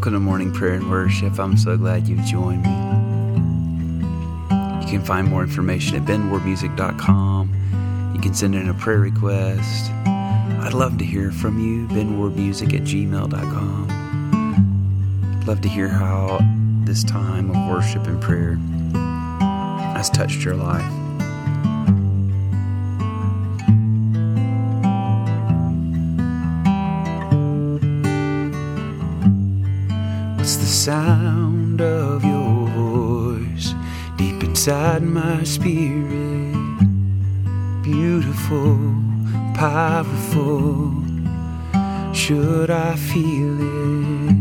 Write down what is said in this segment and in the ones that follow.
Welcome to morning prayer and worship. I'm so glad you've joined me. You can find more information at benwardmusic.com. You can send in a prayer request. I'd love to hear from you, benwardmusic at gmail.com. I'd love to hear how this time of worship and prayer has touched your life. Sound of your voice deep inside my spirit? Beautiful, powerful. Should I feel it?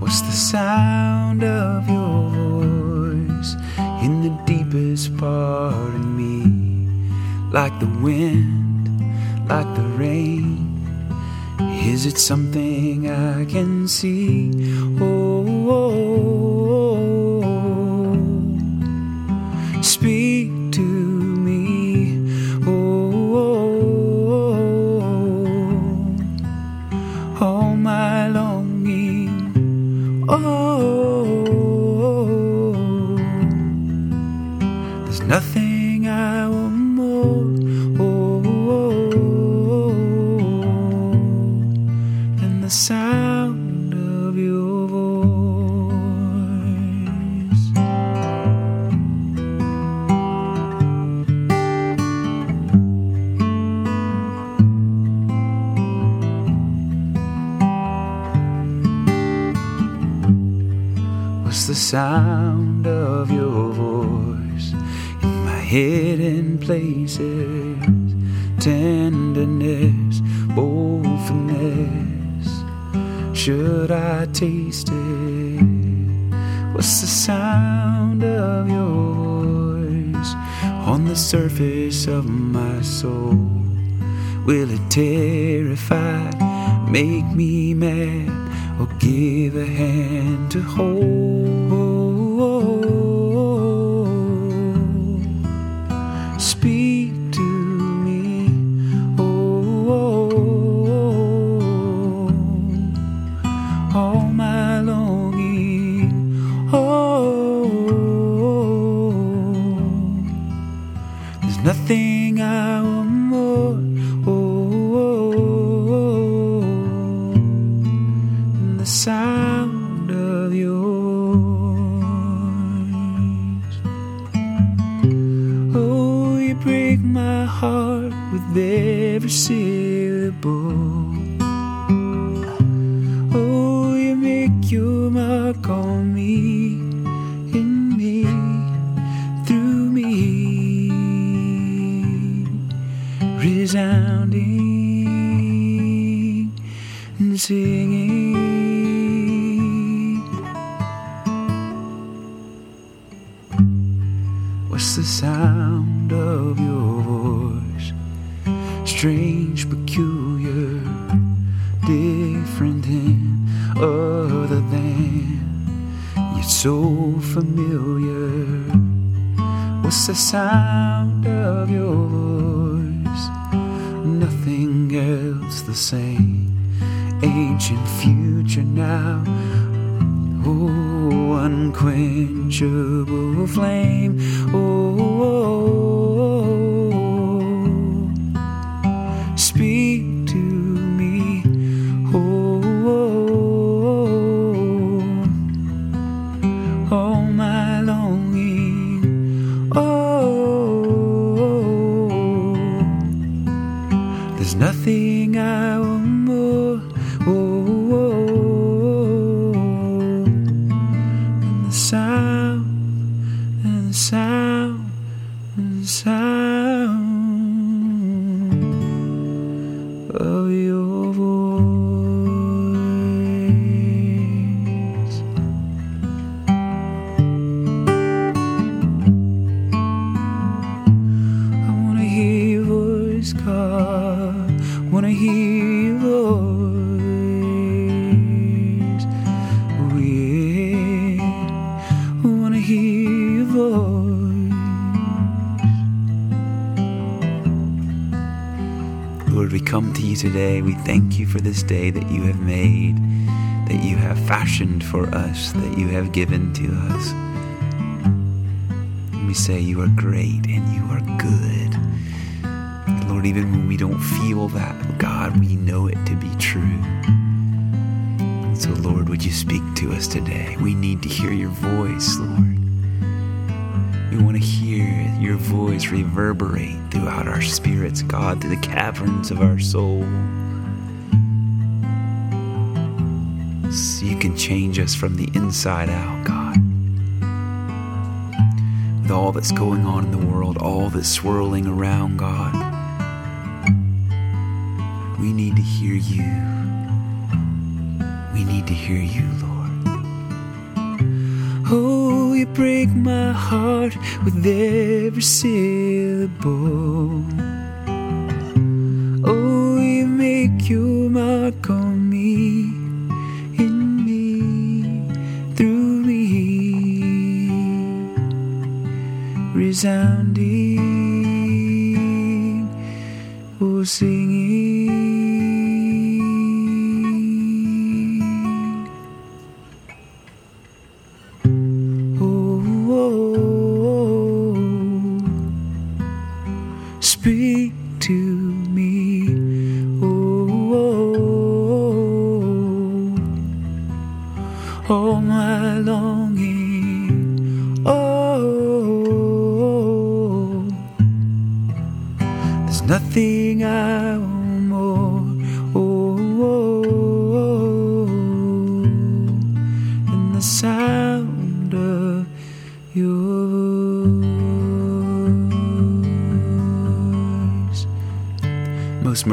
What's the sound of your voice in the deepest part of me? Like the wind, like the rain. Is it something I can see? Oh, oh, What's the sound of your voice in my hidden places? Tenderness, bold finesse. Should I taste it? What's the sound of your voice on the surface of my soul? Will it terrify, make me mad, or give a hand to hold? Speak the same. Ancient future now. Oh, unquenchable flame. Oh, sound, sound thank you for this day that you have made, that you have fashioned for us, that you have given to us. we say you are great and you are good. Lord, even when we don't feel that, God, we know it to be true. So, Lord, would you speak to us today? We need to hear your voice, Lord. We want to hear your voice reverberate throughout our spirits, God, through the caverns of our soul. So you can change us from the inside out, God. With all that's going on in the world, all that's swirling around, God, we need to hear you. We need to hear you, Lord. Oh, you break my heart with every syllable. Oh, you make your mark on resounding, oh, singing.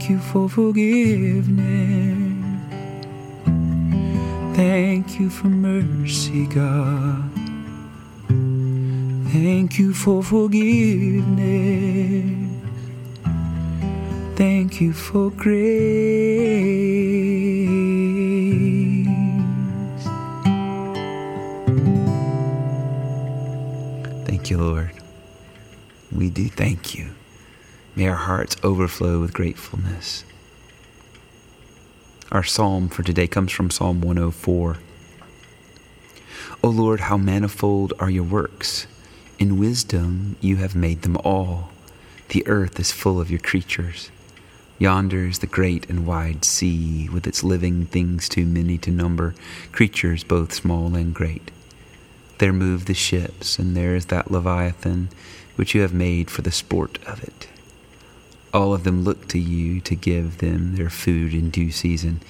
Thank you for forgiveness. Thank you for mercy, God. Thank you for forgiveness. Thank you for grace. Thank you, Lord. We do thank you. May our hearts overflow with gratefulness. Our psalm for today comes from Psalm 104. O Lord, how manifold are your works! In wisdom you have made them all. The earth is full of your creatures. Yonder is the great and wide sea, with its living things too many to number, creatures both small and great. There move the ships, and there is that Leviathan which you have made for the sport of it. All of them look to you to give them their food in due season.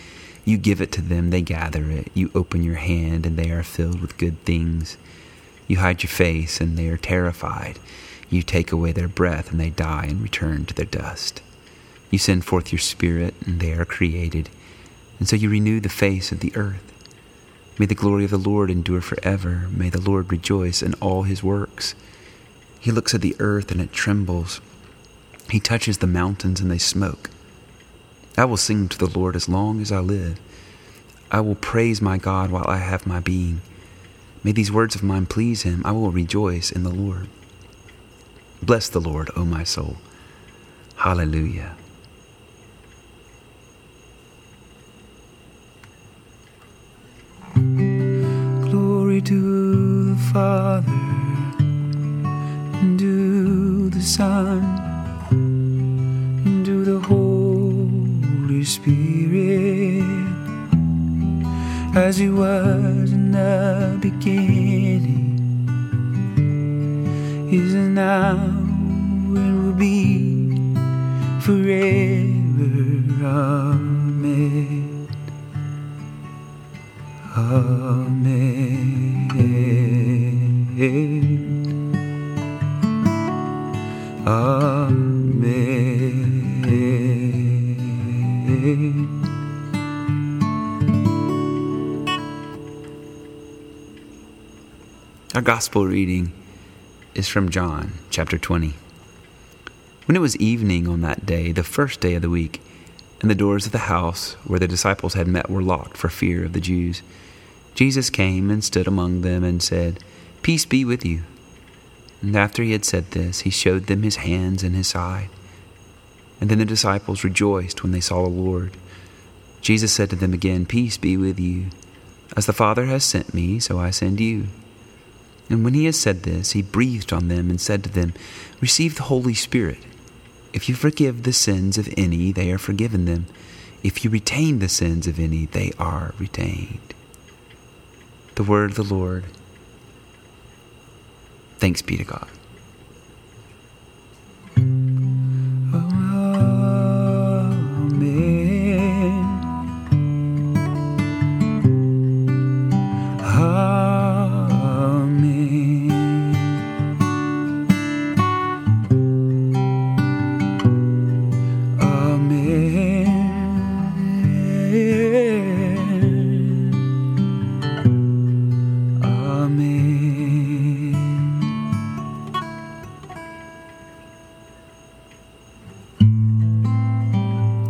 You give it to them, they gather it. You open your hand, and they are filled with good things. You hide your face, and they are terrified. You take away their breath, and they die and return to their dust. You send forth your spirit, and they are created. And so you renew the face of the earth. May the glory of the Lord endure forever. May the Lord rejoice in all his works. He looks at the earth, and it trembles. He touches the mountains and they smoke. I will sing to the Lord as long as I live. I will praise my God while I have my being. May these words of mine please him. I will rejoice in the Lord. Bless the Lord, O my soul. Hallelujah. Glory to the Father and to the Son Spirit as it was in the beginning, is now, and will be forever. Amen. Amen. Our gospel reading is from John chapter 20. When it was evening on that day, the first day of the week, and the doors of the house where the disciples had met were locked for fear of the Jews, Jesus came and stood among them and said, Peace be with you. And after he had said this, he showed them his hands and his side. And then the disciples rejoiced when they saw the Lord. Jesus said to them again, Peace be with you. As the Father has sent me, so I send you. And when he had said this, he breathed on them and said to them, Receive the Holy Spirit. If you forgive the sins of any, they are forgiven them. If you retain the sins of any, they are retained. The word of the Lord. Thanks be to God.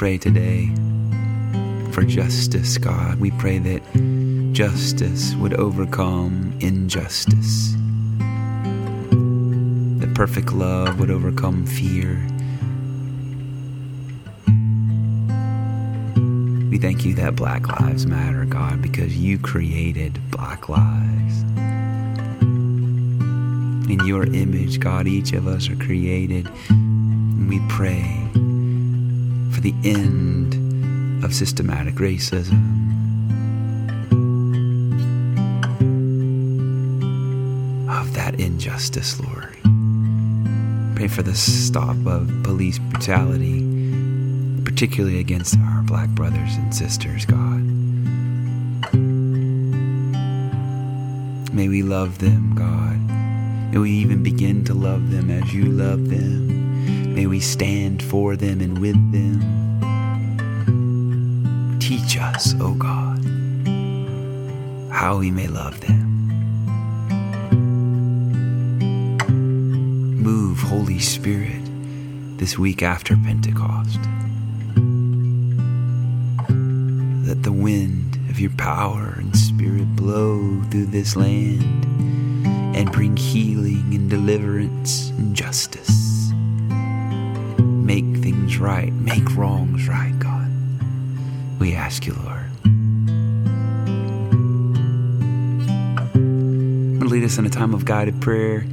Pray today for justice, God. We pray that justice would overcome injustice, that perfect love would overcome fear. We thank you that Black Lives Matter, God, because you created Black Lives. In your image, God, each of us are created. And we pray for the end of systematic racism. Of that injustice, Lord. Pray for the stop of police brutality, particularly against our black brothers and sisters, God. May we love them, God. May we even begin to love them as you love them. May we stand for them and with them. Teach us, O oh God, how we may love them. Move, Holy Spirit, this week after Pentecost. Let the wind of your power and spirit blow through this land and bring healing and deliverance and justice make things right, make wrongs right, God. We ask you, Lord. lead us in a time of guided prayer.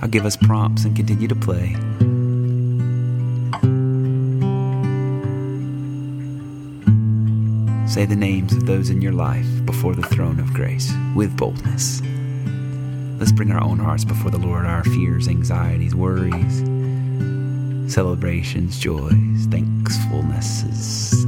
I'll give us prompts and continue to play. Say the names of those in your life before the throne of grace with boldness. Let's bring our own hearts before the Lord, our fears, anxieties, worries celebrations, joys, thankfulnesses.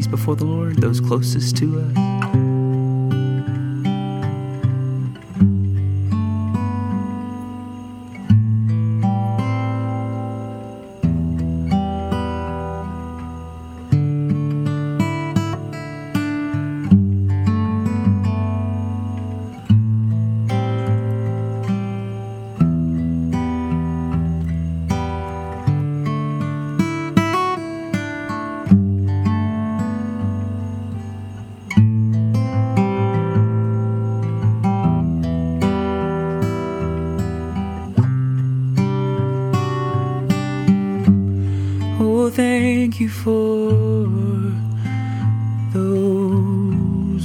Families before the Lord, those closest to us.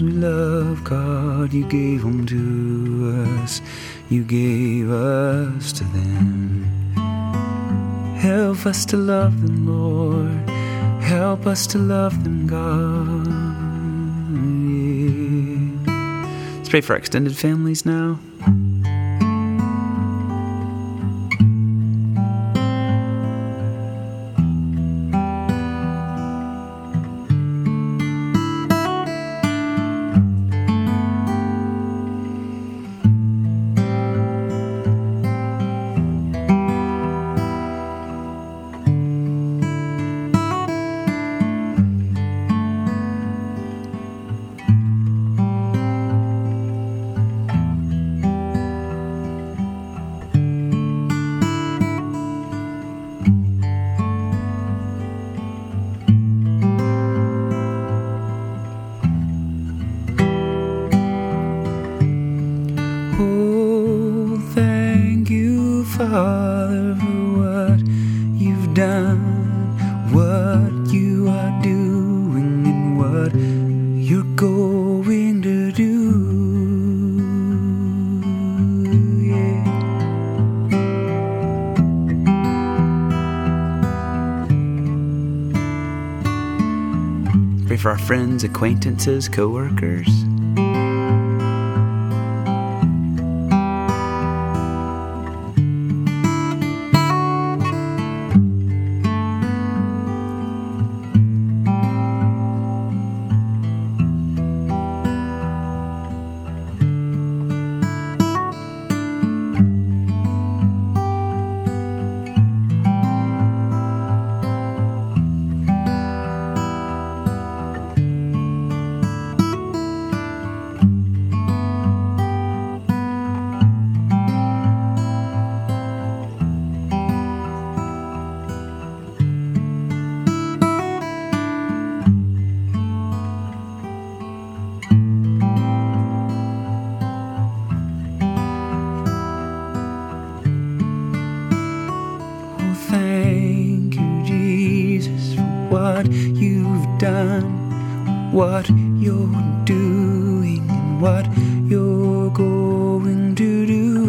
Those love, God. You gave them to us, you gave us to them. Help us to love them, Lord. Help us to love them, God. Yeah. Let's pray for extended families now. For our friends, acquaintances, co what you're doing, and what you're going to do.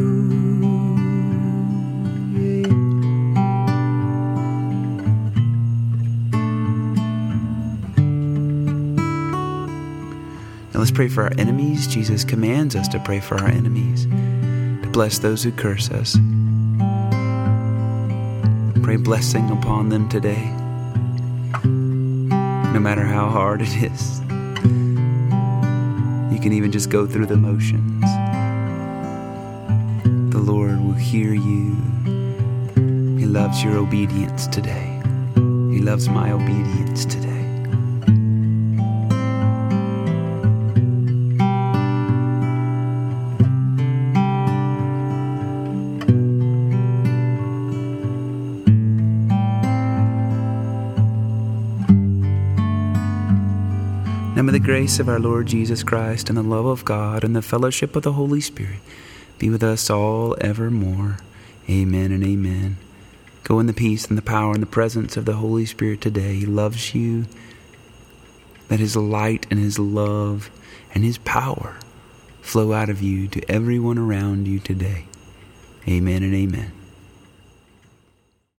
Now let's pray for our enemies. Jesus commands us to pray for our enemies, to bless those who curse us. Pray blessing upon them today no matter how hard it is. You can even just go through the motions. The Lord will hear you. He loves your obedience today. He loves my obedience today. Grace of our Lord Jesus Christ and the love of God and the fellowship of the Holy Spirit be with us all evermore. Amen and amen. Go in the peace and the power and the presence of the Holy Spirit today. He loves you. Let His light and His love and His power flow out of you to everyone around you today. Amen and amen.